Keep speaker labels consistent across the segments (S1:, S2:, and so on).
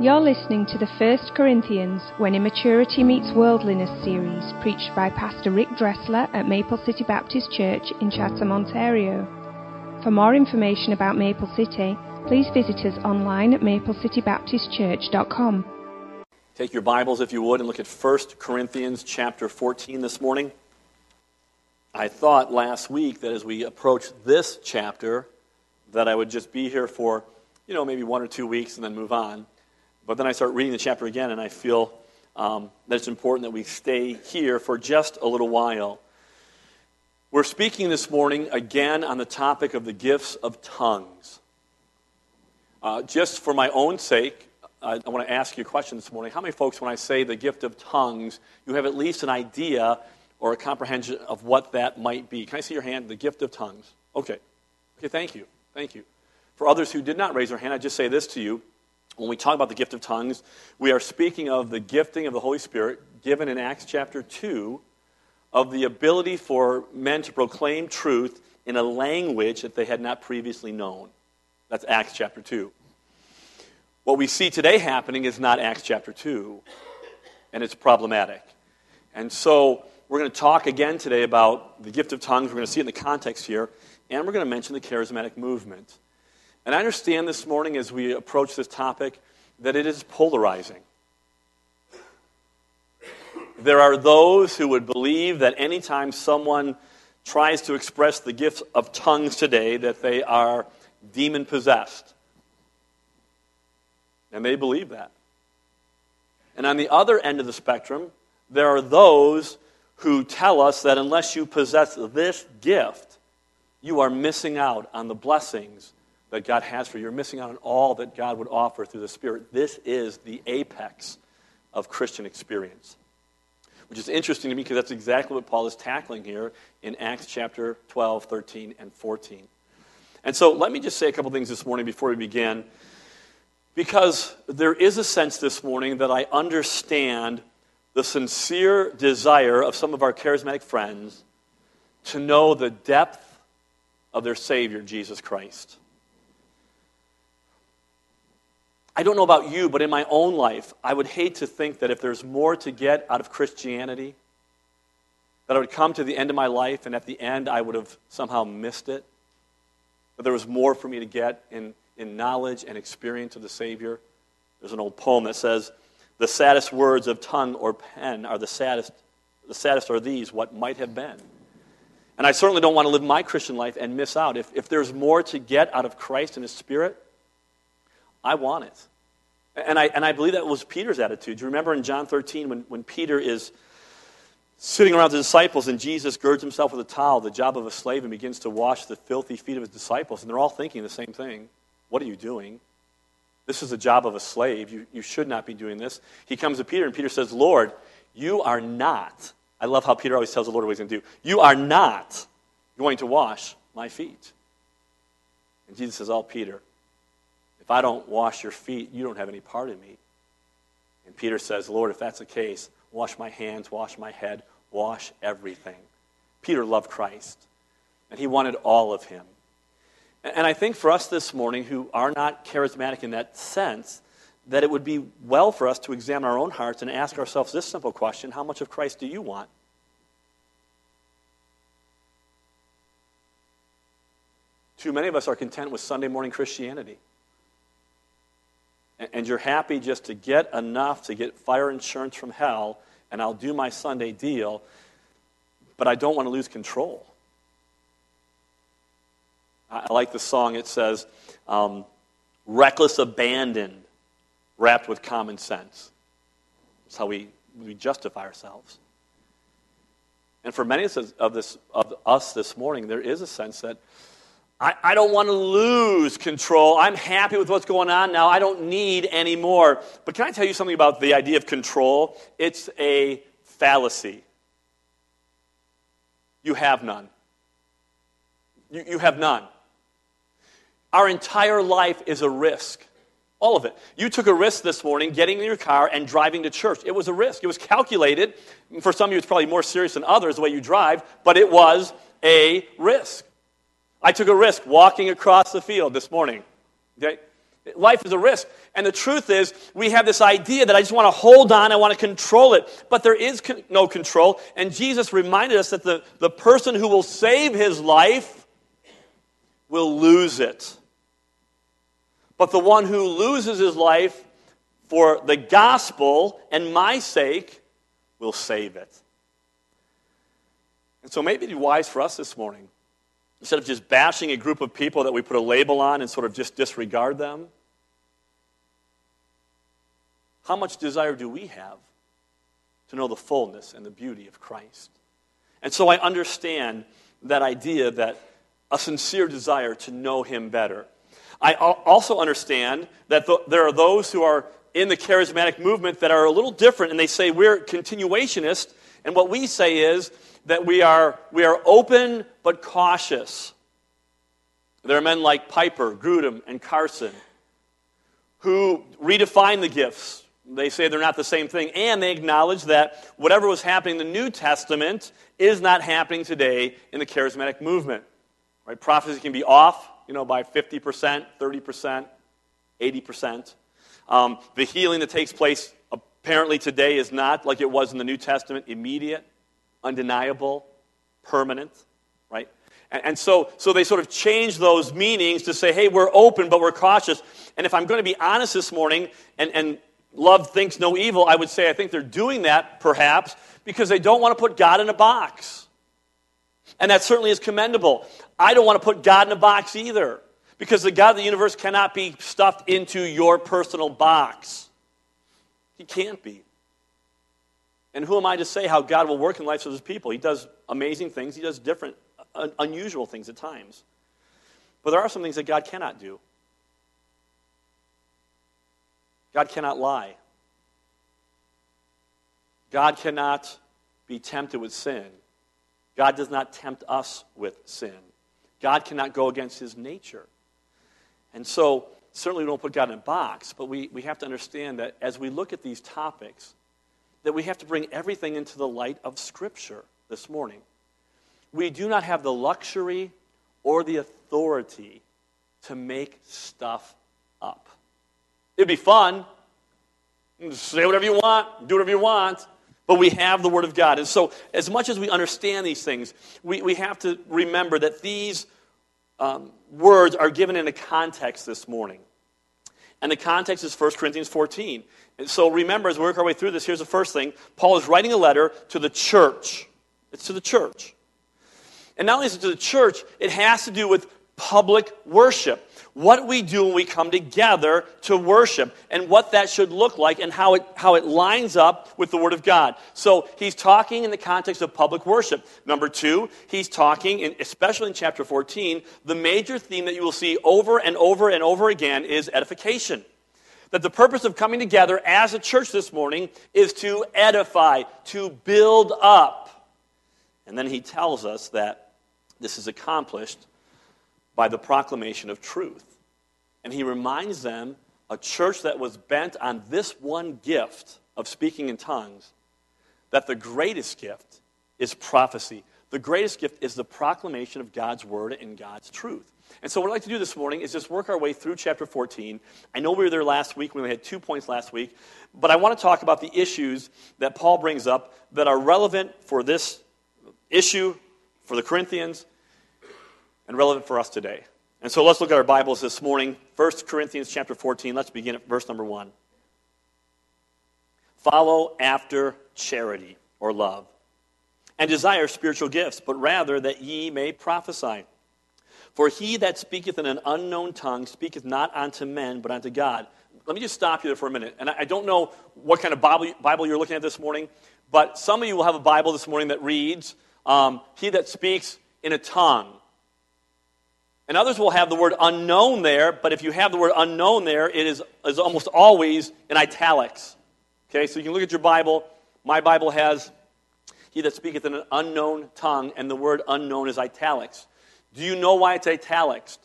S1: You're listening to the First Corinthians When Immaturity Meets Worldliness series, preached by Pastor Rick Dressler at Maple City Baptist Church in Chatham, Ontario. For more information about Maple City, please visit us online at maplecitybaptistchurch.com.
S2: Take your Bibles, if you would, and look at 1 Corinthians chapter 14 this morning. I thought last week that as we approach this chapter, that I would just be here for, you know, maybe one or two weeks and then move on. But then I start reading the chapter again, and I feel um, that it's important that we stay here for just a little while. We're speaking this morning again on the topic of the gifts of tongues. Uh, just for my own sake, I, I want to ask you a question this morning. How many folks, when I say the gift of tongues, you have at least an idea or a comprehension of what that might be? Can I see your hand? The gift of tongues. Okay. Okay, thank you. Thank you. For others who did not raise their hand, I just say this to you when we talk about the gift of tongues, we are speaking of the gifting of the Holy Spirit given in Acts chapter 2 of the ability for men to proclaim truth in a language that they had not previously known. That's Acts chapter 2. What we see today happening is not Acts chapter 2, and it's problematic. And so we're going to talk again today about the gift of tongues. We're going to see it in the context here, and we're going to mention the charismatic movement. And I understand this morning as we approach this topic that it is polarizing. There are those who would believe that anytime someone tries to express the gift of tongues today, that they are demon possessed. And they believe that. And on the other end of the spectrum, there are those who tell us that unless you possess this gift, you are missing out on the blessings that God has for you. You're missing out on all that God would offer through the Spirit. This is the apex of Christian experience. Which is interesting to me because that's exactly what Paul is tackling here in Acts chapter 12, 13, and 14. And so let me just say a couple things this morning before we begin. Because there is a sense this morning that I understand the sincere desire of some of our charismatic friends to know the depth of their Savior, Jesus Christ. I don't know about you, but in my own life, I would hate to think that if there's more to get out of Christianity, that I would come to the end of my life and at the end I would have somehow missed it. But there was more for me to get in, in knowledge and experience of the Savior. There's an old poem that says, The saddest words of tongue or pen are the saddest, the saddest are these, what might have been. And I certainly don't want to live my Christian life and miss out. If, if there's more to get out of Christ and His Spirit, I want it. And I, and I believe that was Peter's attitude. Do you remember in John 13 when, when Peter is sitting around the disciples and Jesus girds himself with a towel, the job of a slave, and begins to wash the filthy feet of his disciples? And they're all thinking the same thing What are you doing? This is the job of a slave. You, you should not be doing this. He comes to Peter, and Peter says, Lord, you are not. I love how Peter always tells the Lord what he's going to do. You are not going to wash my feet. And Jesus says, Oh, Peter, if I don't wash your feet, you don't have any part in me. And Peter says, Lord, if that's the case, wash my hands, wash my head, wash everything. Peter loved Christ, and he wanted all of him. And I think for us this morning who are not charismatic in that sense, that it would be well for us to examine our own hearts and ask ourselves this simple question How much of Christ do you want? Too many of us are content with Sunday morning Christianity and you're happy just to get enough to get fire insurance from hell, and I'll do my Sunday deal, but I don't want to lose control. I like the song, it says, um, reckless abandon wrapped with common sense. That's how we, we justify ourselves. And for many of, this, of us this morning, there is a sense that I, I don't want to lose control. I'm happy with what's going on now. I don't need any more. But can I tell you something about the idea of control? It's a fallacy. You have none. You, you have none. Our entire life is a risk. All of it. You took a risk this morning getting in your car and driving to church. It was a risk. It was calculated. For some of you, it's probably more serious than others the way you drive, but it was a risk. I took a risk walking across the field this morning. Okay? Life is a risk. And the truth is, we have this idea that I just want to hold on, I want to control it. But there is con- no control. And Jesus reminded us that the, the person who will save his life will lose it. But the one who loses his life for the gospel and my sake will save it. And so maybe it'd be wise for us this morning, instead of just bashing a group of people that we put a label on and sort of just disregard them, how much desire do we have to know the fullness and the beauty of Christ? And so I understand that idea that a sincere desire to know Him better. I also understand that there are those who are in the charismatic movement that are a little different, and they say we're continuationist, and what we say is that we are, we are open but cautious. There are men like Piper, Grudem, and Carson who redefine the gifts. They say they're not the same thing, and they acknowledge that whatever was happening in the New Testament is not happening today in the charismatic movement. Right? Prophecy can be off, you know, by 50%, 30%, 80%. Um, the healing that takes place apparently today is not like it was in the New Testament, immediate, undeniable, permanent, right? And, and so, so they sort of change those meanings to say, hey, we're open, but we're cautious. And if I'm going to be honest this morning, and, and love thinks no evil, I would say I think they're doing that perhaps because they don't want to put God in a box. And that certainly is commendable. I don't want to put God in a box either. Because the God of the universe cannot be stuffed into your personal box. He can't be. And who am I to say how God will work in the lives of his people? He does amazing things, he does different, uh, unusual things at times. But there are some things that God cannot do. God cannot lie. God cannot be tempted with sin. God does not tempt us with sin. God cannot go against his nature. And so, certainly we don't put God in a box, but we, we have to understand that as we look at these topics, that we have to bring everything into the light of Scripture this morning. We do not have the luxury or the authority to make stuff up. It'd be fun. Say whatever you want, do whatever you want. But we have the Word of God. And so, as much as we understand these things, we, we have to remember that these um, words are given in a context this morning. And the context is 1 Corinthians 14. And so remember, as we work our way through this, here's the first thing Paul is writing a letter to the church. It's to the church. And not only is it to the church, it has to do with public worship what we do when we come together to worship and what that should look like and how it, how it lines up with the Word of God. So he's talking in the context of public worship. Number two, he's talking, in, especially in chapter 14, the major theme that you will see over and over and over again is edification. That the purpose of coming together as a church this morning is to edify, to build up. And then he tells us that this is accomplished by the proclamation of truth. And he reminds them a church that was bent on this one gift of speaking in tongues, that the greatest gift is prophecy. The greatest gift is the proclamation of God's word and God's truth. And so, what I'd like to do this morning is just work our way through chapter 14. I know we were there last week. We only had two points last week. But I want to talk about the issues that Paul brings up that are relevant for this issue, for the Corinthians, and relevant for us today. And so let's look at our Bibles this morning. 1 Corinthians chapter 14. Let's begin at verse number 1. Follow after charity or love, and desire spiritual gifts, but rather that ye may prophesy. For he that speaketh in an unknown tongue speaketh not unto men, but unto God. Let me just stop you there for a minute. And I don't know what kind of Bible you're looking at this morning, but some of you will have a Bible this morning that reads, um, He that speaks in a tongue and others will have the word unknown there, but if you have the word unknown there, it is, is almost always in italics. Okay, so you can look at your Bible. My Bible has, He that speaketh in an unknown tongue, and the word unknown is italics. Do you know why it's italics?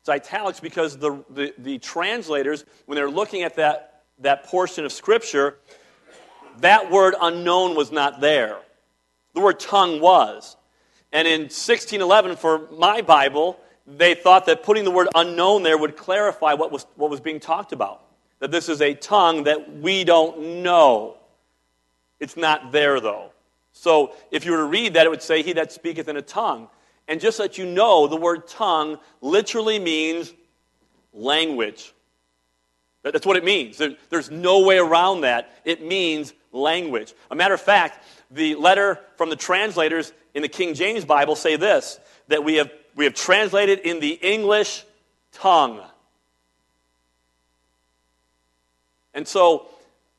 S2: It's italics because the, the, the translators, when they're looking at that, that portion of Scripture, that word unknown was not there. The word tongue was. And in 1611, for my Bible, they thought that putting the word unknown there would clarify what was, what was being talked about. That this is a tongue that we don't know. It's not there, though. So if you were to read that, it would say, He that speaketh in a tongue. And just that you know, the word tongue literally means language. That's what it means. there's no way around that. It means language. A matter of fact, the letter from the translators in the King James Bible say this that we have, we have translated in the English tongue. And so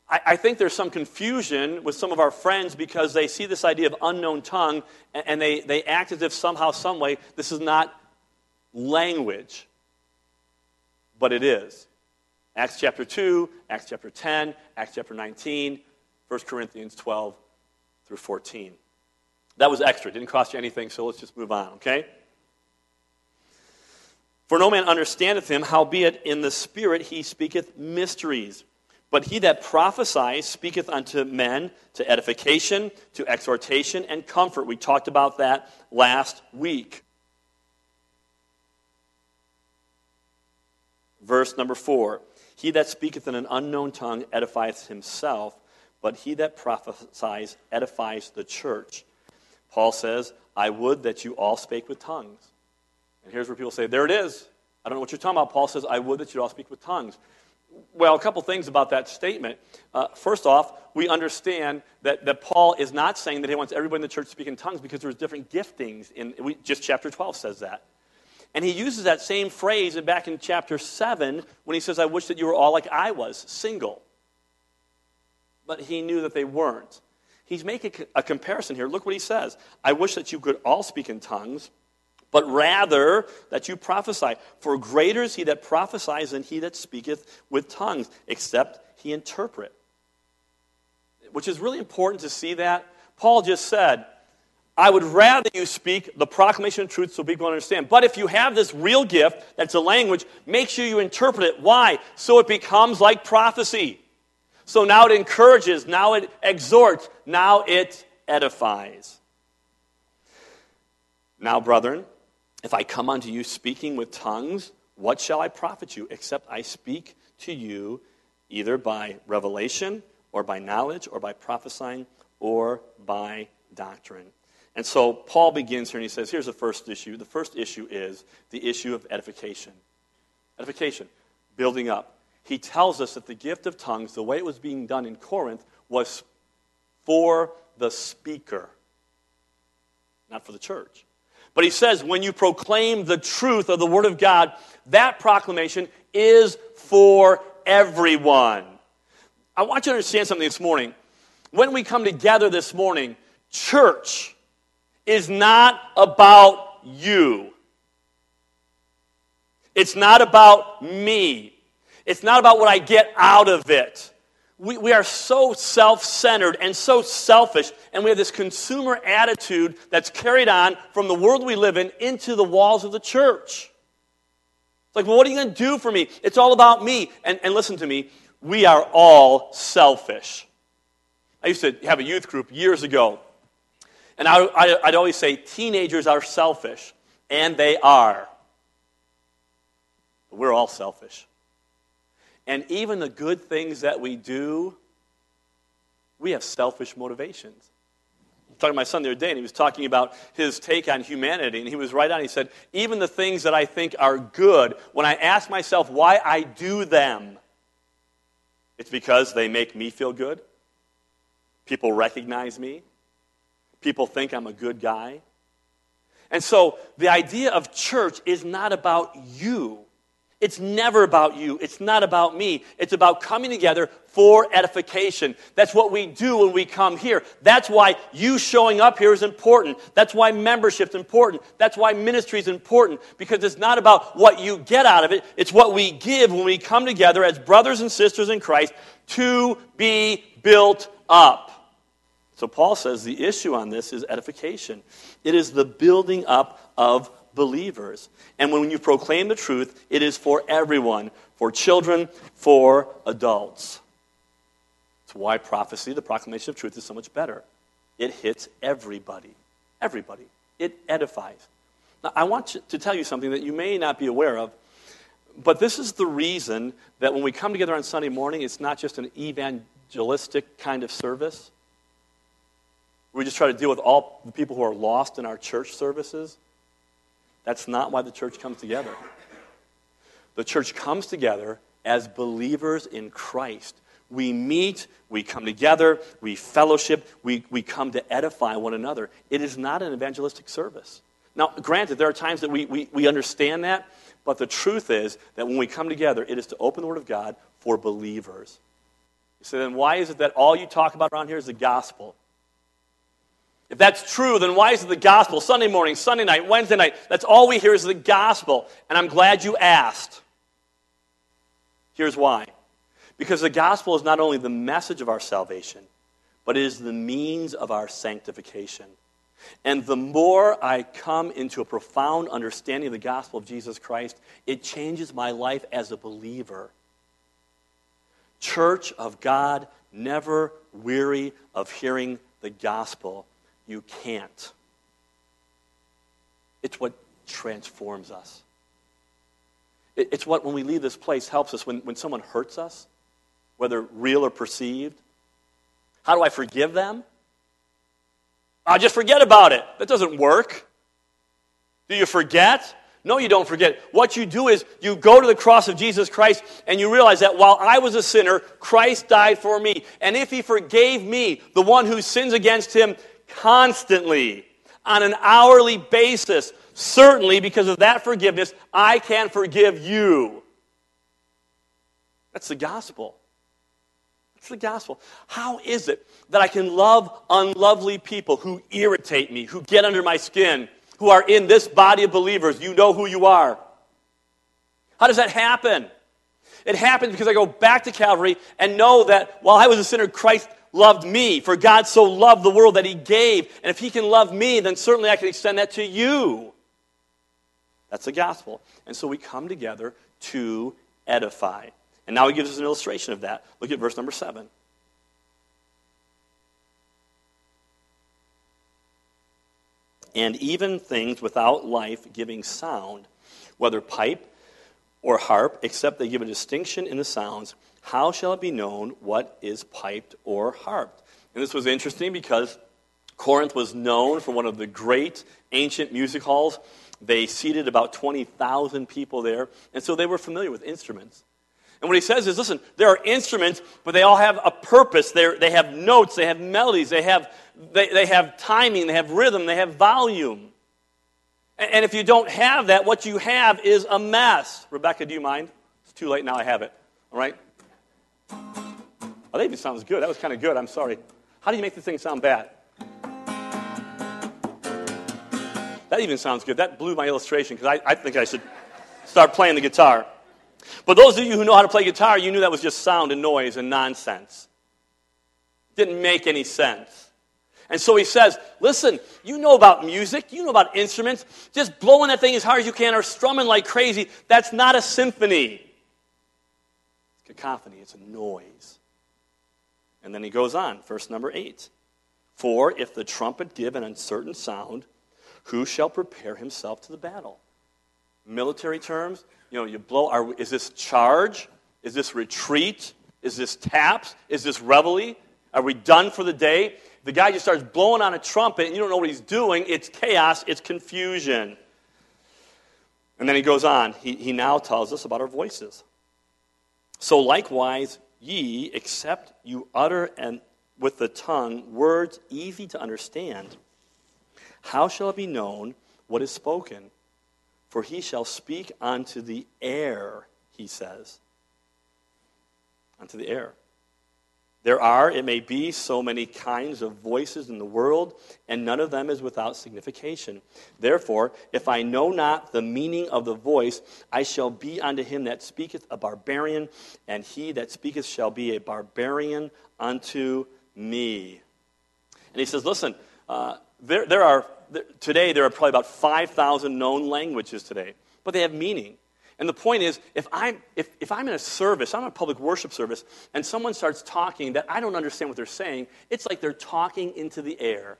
S2: I, I, think there's some confusion with some of our friends because they see this idea of unknown tongue and, and they, they act as if somehow, some way, this is not language. But it is. Acts chapter 2, Acts chapter 10, Acts chapter 19, 1 Corinthians 12 through 14. That was extra. Didn't cost you anything, so let's just move on, okay? For no man understandeth him, howbeit in the Spirit he speaketh mysteries. But he that prophesies speaketh unto men to edification, to exhortation, and comfort. We talked about that last week. Verse number four He that speaketh in an unknown tongue edifieth himself, but he that prophesies edifies the church. Paul says, I would that you all spake with tongues. And here's where people say, There it is. I don't know what you're talking about. Paul says, I would that you'd all speak with tongues. Well, a couple things about that statement. Uh, first off, we understand that, that Paul is not saying that he wants everybody in the church to speak in tongues because there's different giftings. In, we, just chapter 12 says that. And he uses that same phrase back in chapter 7 when he says, I wish that you were all like I was, single. But he knew that they weren't. He's making a comparison here. Look what he says I wish that you could all speak in tongues, but rather that you prophesy. For greater is he that prophesies than he that speaketh with tongues, except he interpret. Which is really important to see that. Paul just said, I would rather you speak the proclamation of truth so people understand. But if you have this real gift that's a language, make sure you interpret it. Why? So it becomes like prophecy. So now it encourages, now it exhorts, now it edifies. Now, brethren, if I come unto you speaking with tongues, what shall I profit you, except I speak to you either by revelation, or by knowledge, or by prophesying, or by doctrine? And so Paul begins here and he says, here's the first issue. The first issue is the issue of edification. Edification, building up he tells us that the gift of tongues, the way it was being done in Corinth, was for the speaker, not for the church. But he says, when you proclaim the truth of the Word of God, that proclamation is for everyone. I want you to understand something this morning. When we come together this morning, church is not about you. It's not about me. It's not about what I get out of it. We, we are so self centered and so selfish, and we have this consumer attitude that's carried on from the world we live in into the walls of the church. It's like, well, what are you going to do for me? It's all about me. And, and listen to me, we are all selfish. I used to have a youth group years ago, and I, I, I'd always say, teenagers are selfish, and they are. But we're all selfish. And even the good things that we do, we have selfish motivations. I was talking to my son the other day, and he was talking about his take on humanity, and he was right on. He said, Even the things that I think are good, when I ask myself why I do them, it's because they make me feel good. People recognize me. People think I'm a good guy. And so the idea of church is not about you. It's never about you. It's not about me. It's about coming together for edification. That's what we do when we come here. That's why you showing up here is important. That's why membership's important. That's why ministry is important because it's not about what you get out of it. It's what we give when we come together as brothers and sisters in Christ to be built up. So Paul says the issue on this is edification. It is the building up of believers. And when you proclaim the truth, it is for everyone for children, for adults. That's why prophecy, the proclamation of truth, is so much better. It hits everybody. Everybody. It edifies. Now, I want to tell you something that you may not be aware of, but this is the reason that when we come together on Sunday morning, it's not just an evangelistic kind of service. We just try to deal with all the people who are lost in our church services. That's not why the church comes together. The church comes together as believers in Christ. We meet, we come together, we fellowship, we, we come to edify one another. It is not an evangelistic service. Now, granted, there are times that we, we, we understand that, but the truth is that when we come together, it is to open the Word of God for believers. You say, then why is it that all you talk about around here is the gospel? If that's true, then why is it the gospel? Sunday morning, Sunday night, Wednesday night, that's all we hear is the gospel. And I'm glad you asked. Here's why. Because the gospel is not only the message of our salvation, but it is the means of our sanctification. And the more I come into a profound understanding of the gospel of Jesus Christ, it changes my life as a believer. Church of God, never weary of hearing the gospel you can't. It's what transforms us. It's what, when we leave this place, helps us when, when someone hurts us, whether real or perceived. How do I forgive them? I just forget about it. That doesn't work. Do you forget? No, you don't forget. What you do is you go to the cross of Jesus Christ and you realize that while I was a sinner, Christ died for me. And if he forgave me, the one who sins against him, constantly, on an hourly basis. Certainly, because of that forgiveness, I can forgive you. That's the gospel. That's the gospel. How is it that I can love unlovely people who irritate me, who get under my skin, who are in this body of believers? You know who you are. How does that happen? It happens because I go back to Calvary and know that while I was a sinner, Christ loved me. For God so loved the world that he gave. And if he can love me, then certainly I can extend that to you. That's the gospel. And so we come together to edify. And now he gives us an illustration of that. Look at verse number seven. And even things without life giving sound, whether pipe or harp, except they give a distinction in the sounds, how shall it be known what is piped or harped? And this was interesting because Corinth was known for one of the great ancient music halls. They seated about 20,000 people there, and so they were familiar with instruments. And what he says is listen, there are instruments, but they all have a purpose. They're, they have notes, they have melodies, they have, they, they have timing, they have rhythm, they have volume. And, and if you don't have that, what you have is a mess. Rebecca, do you mind? It's too late now, I have it. All right? Oh, that even sounds good. That was kind of good. I'm sorry. How do you make this thing sound bad? That even sounds good. That blew my illustration because I, I think I should start playing the guitar. But those of you who know how to play guitar, you knew that was just sound and noise and nonsense. Didn't make any sense. And so he says, Listen, you know about music, you know about instruments. Just blowing that thing as hard as you can or strumming like crazy, that's not a symphony cacophony, it's a noise. And then he goes on, verse number eight. For if the trumpet give an uncertain sound, who shall prepare himself to the battle? Military terms, you know, you blow, are, is this charge? Is this retreat? Is this taps? Is this reveille? Are we done for the day? The guy just starts blowing on a trumpet and you don't know what he's doing. It's chaos, it's confusion. And then he goes on. He, he now tells us about our voices. So likewise, ye, except you utter and with the tongue words easy to understand, how shall it be known what is spoken? For he shall speak unto the air, he says. Unto the air. There are, it may be, so many kinds of voices in the world, and none of them is without signification. Therefore, if I know not the meaning of the voice, I shall be unto him that speaketh a barbarian, and he that speaketh shall be a barbarian unto me. And he says, Listen, uh, there, there are, today there are probably about 5,000 known languages today, but they have meaning. And the point is, if I'm, if, if I'm in a service, I'm in a public worship service, and someone starts talking that I don't understand what they're saying, it's like they're talking into the air.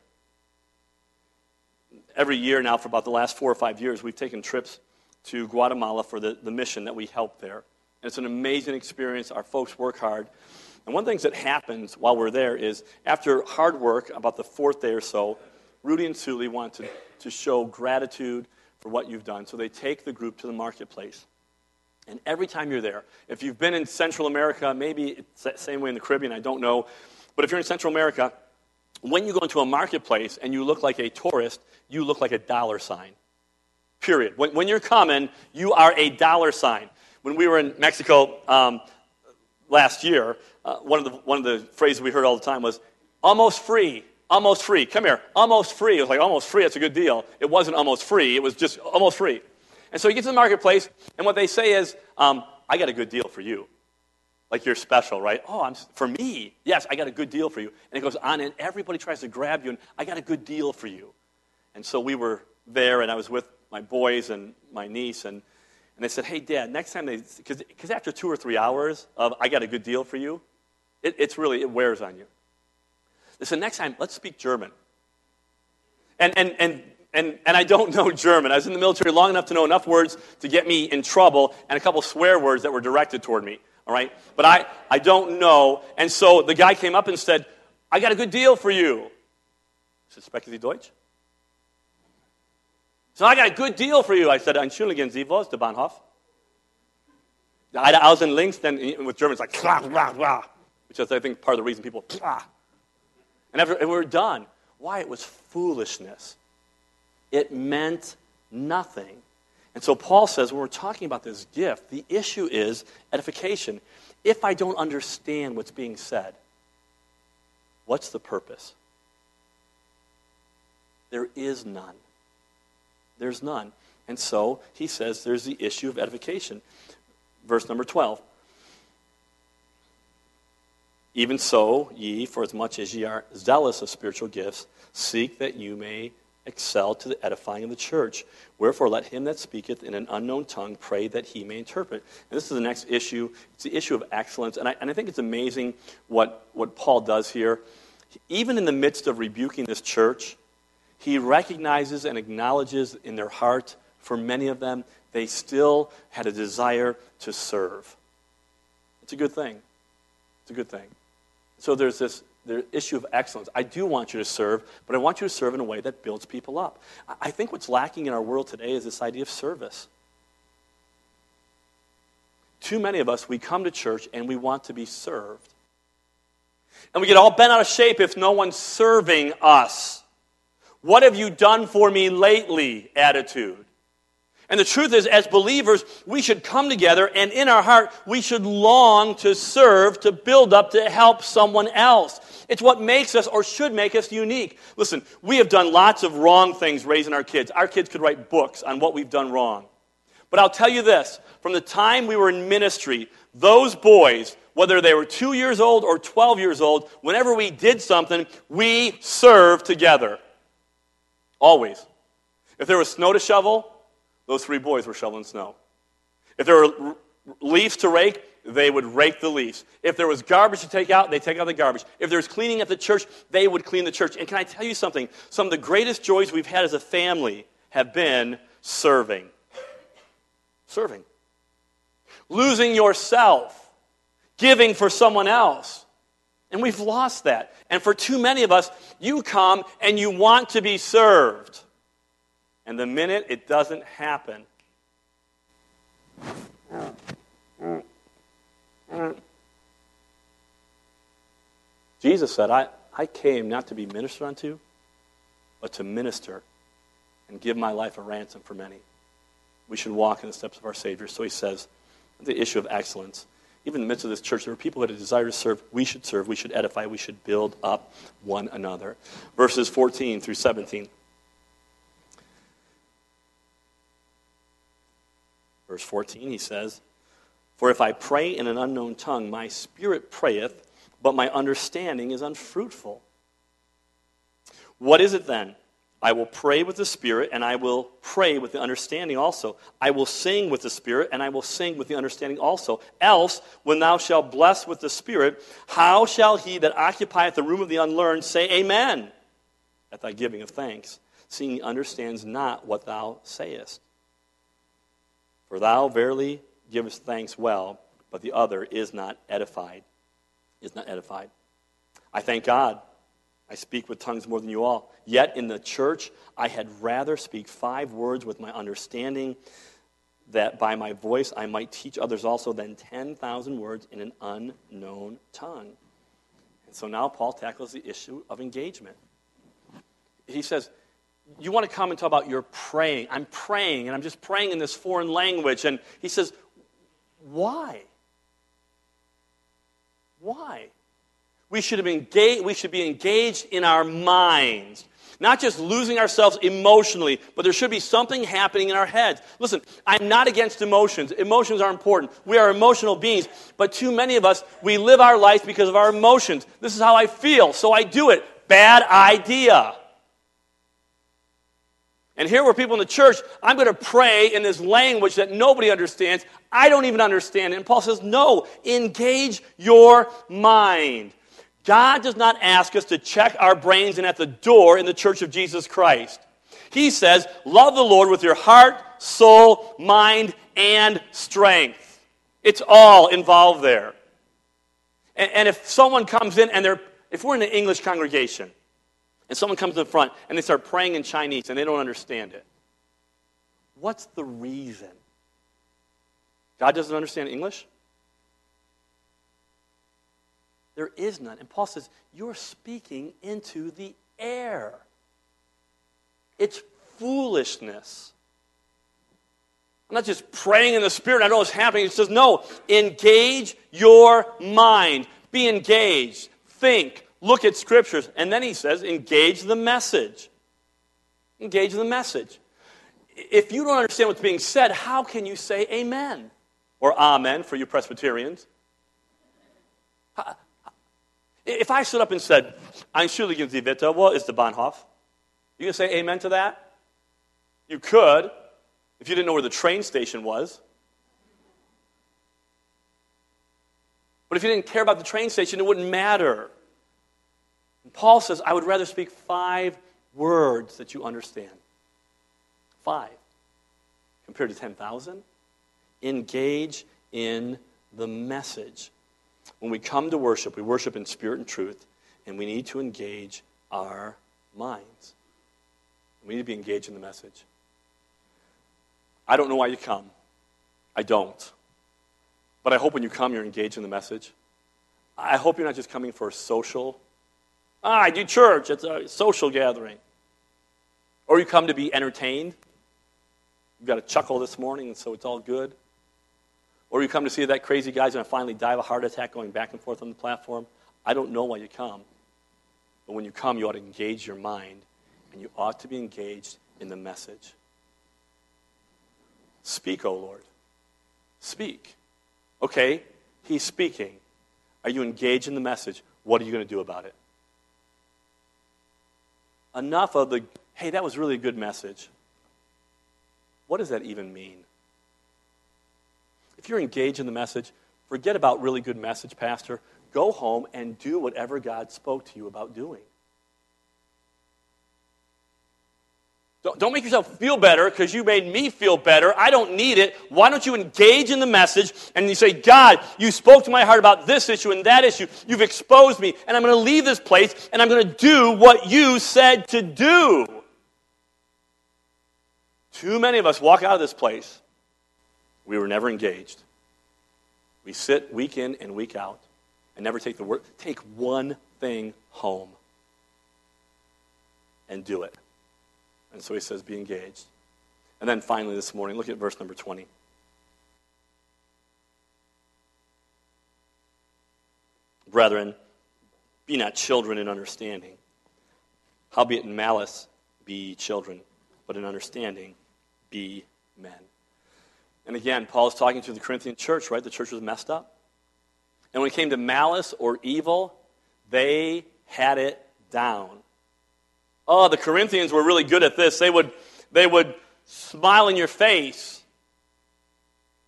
S2: every year now for about the last four or five years, we've taken trips to Guatemala for the, the mission that we help there. And it's an amazing experience. Our folks work hard. And one of the things that happens while we're there is after hard work, about the fourth day or so, Rudy and Suli want to, to show gratitude for what you've done. So they take the group to the marketplace. And every time you're there, if you've been in Central America, maybe it's the same way in the Caribbean, I don't know. But if you're in Central America, when you go into a marketplace and you look like a tourist, you look like a dollar sign. Period. When, when you're coming, you are a dollar sign. When we were in Mexico um, last year, uh, one, of the, one of the phrases we heard all the time was, almost free, almost free. Come here, almost free. It was like, almost free, that's a good deal. It wasn't almost free, it was just almost free. And so you get to the marketplace, and what they say is, um, I got a good deal for you. Like you're special, right? Oh, I'm, for me, yes, I got a good deal for you. And it goes on, and everybody tries to grab you, and I got a good deal for you. And so we were there, and I was with my boys and my niece, and, and they said, Hey, Dad, next time they, because after two or three hours of I got a good deal for you, it, it's really, it wears on you. They said, Next time, let's speak German. And, and, and and, and I don't know German. I was in the military long enough to know enough words to get me in trouble and a couple swear words that were directed toward me. All right? But I, I don't know. And so the guy came up and said, I got a good deal for you. I said, Sprechen Sie Deutsch? So I got a good deal for you. I said, Entschuldigen Sie, wo der Bahnhof? I was in links, then with German, it's like, blah, blah, blah, which is, I think, part of the reason people, blah. And after and we were done, why? It was foolishness it meant nothing. And so Paul says when we're talking about this gift, the issue is edification. If I don't understand what's being said, what's the purpose? There is none. There's none. And so he says there's the issue of edification. Verse number 12. Even so, ye, for as much as ye are zealous of spiritual gifts, seek that you may excel to the edifying of the church. Wherefore, let him that speaketh in an unknown tongue pray that he may interpret. And this is the next issue. It's the issue of excellence. And I, and I think it's amazing what, what Paul does here. Even in the midst of rebuking this church, he recognizes and acknowledges in their heart, for many of them, they still had a desire to serve. It's a good thing. It's a good thing. So there's this the issue of excellence. I do want you to serve, but I want you to serve in a way that builds people up. I think what's lacking in our world today is this idea of service. Too many of us, we come to church and we want to be served. And we get all bent out of shape if no one's serving us. What have you done for me lately? Attitude. And the truth is, as believers, we should come together and in our heart, we should long to serve, to build up, to help someone else. It's what makes us or should make us unique. Listen, we have done lots of wrong things raising our kids. Our kids could write books on what we've done wrong. But I'll tell you this from the time we were in ministry, those boys, whether they were two years old or 12 years old, whenever we did something, we served together. Always. If there was snow to shovel, those three boys were shoveling snow. If there were leaves to rake, they would rake the leaves. If there was garbage to take out, they take out the garbage. If there was cleaning at the church, they would clean the church. And can I tell you something? Some of the greatest joys we've had as a family have been serving. Serving. Losing yourself, giving for someone else. And we've lost that. And for too many of us, you come and you want to be served. And the minute it doesn't happen, Jesus said, I, I came not to be ministered unto, but to minister and give my life a ransom for many. We should walk in the steps of our Savior. So he says, the issue of excellence. Even in the midst of this church, there were people who had a desire to serve. We should serve. We should edify. We should build up one another. Verses 14 through 17. Verse 14, he says, For if I pray in an unknown tongue, my spirit prayeth, but my understanding is unfruitful. What is it then? I will pray with the Spirit, and I will pray with the understanding also. I will sing with the Spirit, and I will sing with the understanding also. Else, when thou shalt bless with the Spirit, how shall he that occupieth the room of the unlearned say, Amen, at thy giving of thanks? seeing he understands not what thou sayest. For thou verily givest thanks well, but the other is not edified. Is not edified. I thank God. I speak with tongues more than you all. Yet in the church, I had rather speak five words with my understanding, that by my voice I might teach others also, than 10,000 words in an unknown tongue. And so now Paul tackles the issue of engagement. He says, You want to come and talk about your praying. I'm praying, and I'm just praying in this foreign language. And he says, Why? Why? We should, have engaged, we should be engaged in our minds. Not just losing ourselves emotionally, but there should be something happening in our heads. Listen, I'm not against emotions. Emotions are important. We are emotional beings, but too many of us, we live our life because of our emotions. This is how I feel, so I do it. Bad idea. And here were people in the church, I'm going to pray in this language that nobody understands. I don't even understand it. And Paul says, no, engage your mind. God does not ask us to check our brains in at the door in the church of Jesus Christ. He says, love the Lord with your heart, soul, mind, and strength. It's all involved there. And, and if someone comes in and they're, if we're in an English congregation, and someone comes the front and they start praying in Chinese and they don't understand it, what's the reason? God doesn't understand English? There is none. And Paul says, You're speaking into the air. It's foolishness. I'm not just praying in the Spirit, I know what's happening. He says, No, engage your mind. Be engaged. Think. Look at scriptures. And then he says, engage the message. Engage the message. If you don't understand what's being said, how can you say amen? Or amen for you Presbyterians? If I stood up and said, Entschuldigen Sie bitte, what is the Bahnhof? You can say amen to that? You could, if you didn't know where the train station was. But if you didn't care about the train station, it wouldn't matter. And Paul says, I would rather speak five words that you understand. Five. Compared to 10,000. Engage in the message. When we come to worship, we worship in spirit and truth, and we need to engage our minds. We need to be engaged in the message. I don't know why you come. I don't. But I hope when you come, you're engaged in the message. I hope you're not just coming for a social. Ah, I do church. It's a social gathering. Or you come to be entertained. You've got a chuckle this morning, and so it's all good. Or you come to see that crazy guy's going to finally die of a heart attack going back and forth on the platform. I don't know why you come. But when you come, you ought to engage your mind, and you ought to be engaged in the message. Speak, O Lord. Speak. Okay, he's speaking. Are you engaged in the message? What are you going to do about it? Enough of the, hey, that was really a good message. What does that even mean? If you're engaged in the message, forget about really good message, Pastor. Go home and do whatever God spoke to you about doing. Don't make yourself feel better because you made me feel better. I don't need it. Why don't you engage in the message and you say, God, you spoke to my heart about this issue and that issue. You've exposed me, and I'm going to leave this place and I'm going to do what you said to do. Too many of us walk out of this place we were never engaged. We sit week in and week out and never take the word. Take one thing home and do it. And so he says, be engaged. And then finally this morning, look at verse number 20. Brethren, be not children in understanding. Howbeit in malice be children, but in understanding be men. And again, Paul is talking to the Corinthian church, right? The church was messed up. And when it came to malice or evil, they had it down. Oh, the Corinthians were really good at this. They would, they would smile in your face.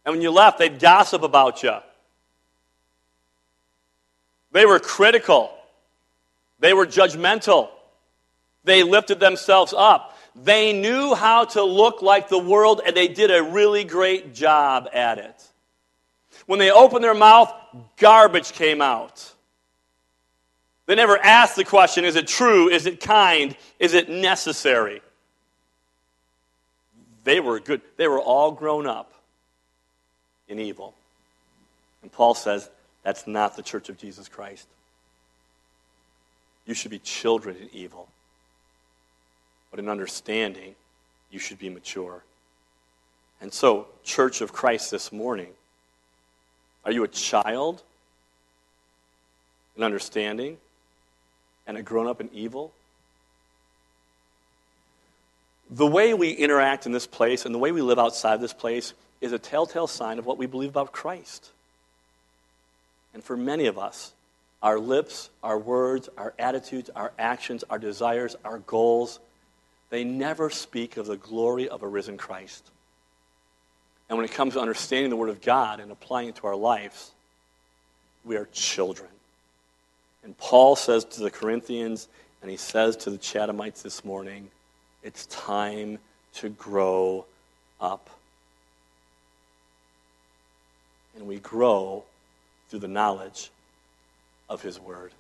S2: And when you left, they'd gossip about you. They were critical. They were judgmental. They lifted themselves up. They knew how to look like the world, and they did a really great job at it. When they opened their mouth, garbage came out. They never asked the question is it true? Is it kind? Is it necessary? They were good. They were all grown up in evil. And Paul says that's not the church of Jesus Christ. You should be children in evil. But in understanding, you should be mature. And so, Church of Christ this morning, are you a child in understanding and a grown up in evil? The way we interact in this place and the way we live outside this place is a telltale sign of what we believe about Christ. And for many of us, our lips, our words, our attitudes, our actions, our desires, our goals, they never speak of the glory of a risen Christ. And when it comes to understanding the Word of God and applying it to our lives, we are children. And Paul says to the Corinthians, and he says to the Chathamites this morning, it's time to grow up. And we grow through the knowledge of His Word.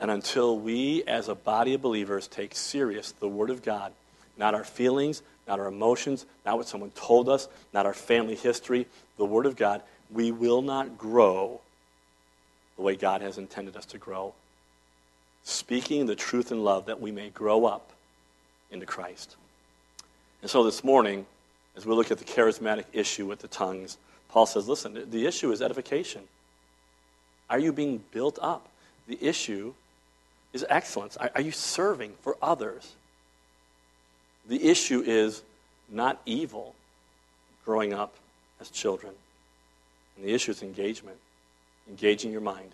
S2: And until we, as a body of believers, take serious the Word of God, not our feelings, not our emotions, not what someone told us, not our family history, the Word of God, we will not grow the way God has intended us to grow. Speaking the truth in love that we may grow up into Christ. And so this morning, as we look at the charismatic issue with the tongues, Paul says, listen, the issue is edification. Are you being built up? The issue is excellence. Are, you serving for others? The issue is not evil growing up as children. And the issue is engagement, engaging your mind,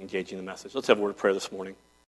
S2: engaging the message. Let's have a word of prayer this morning.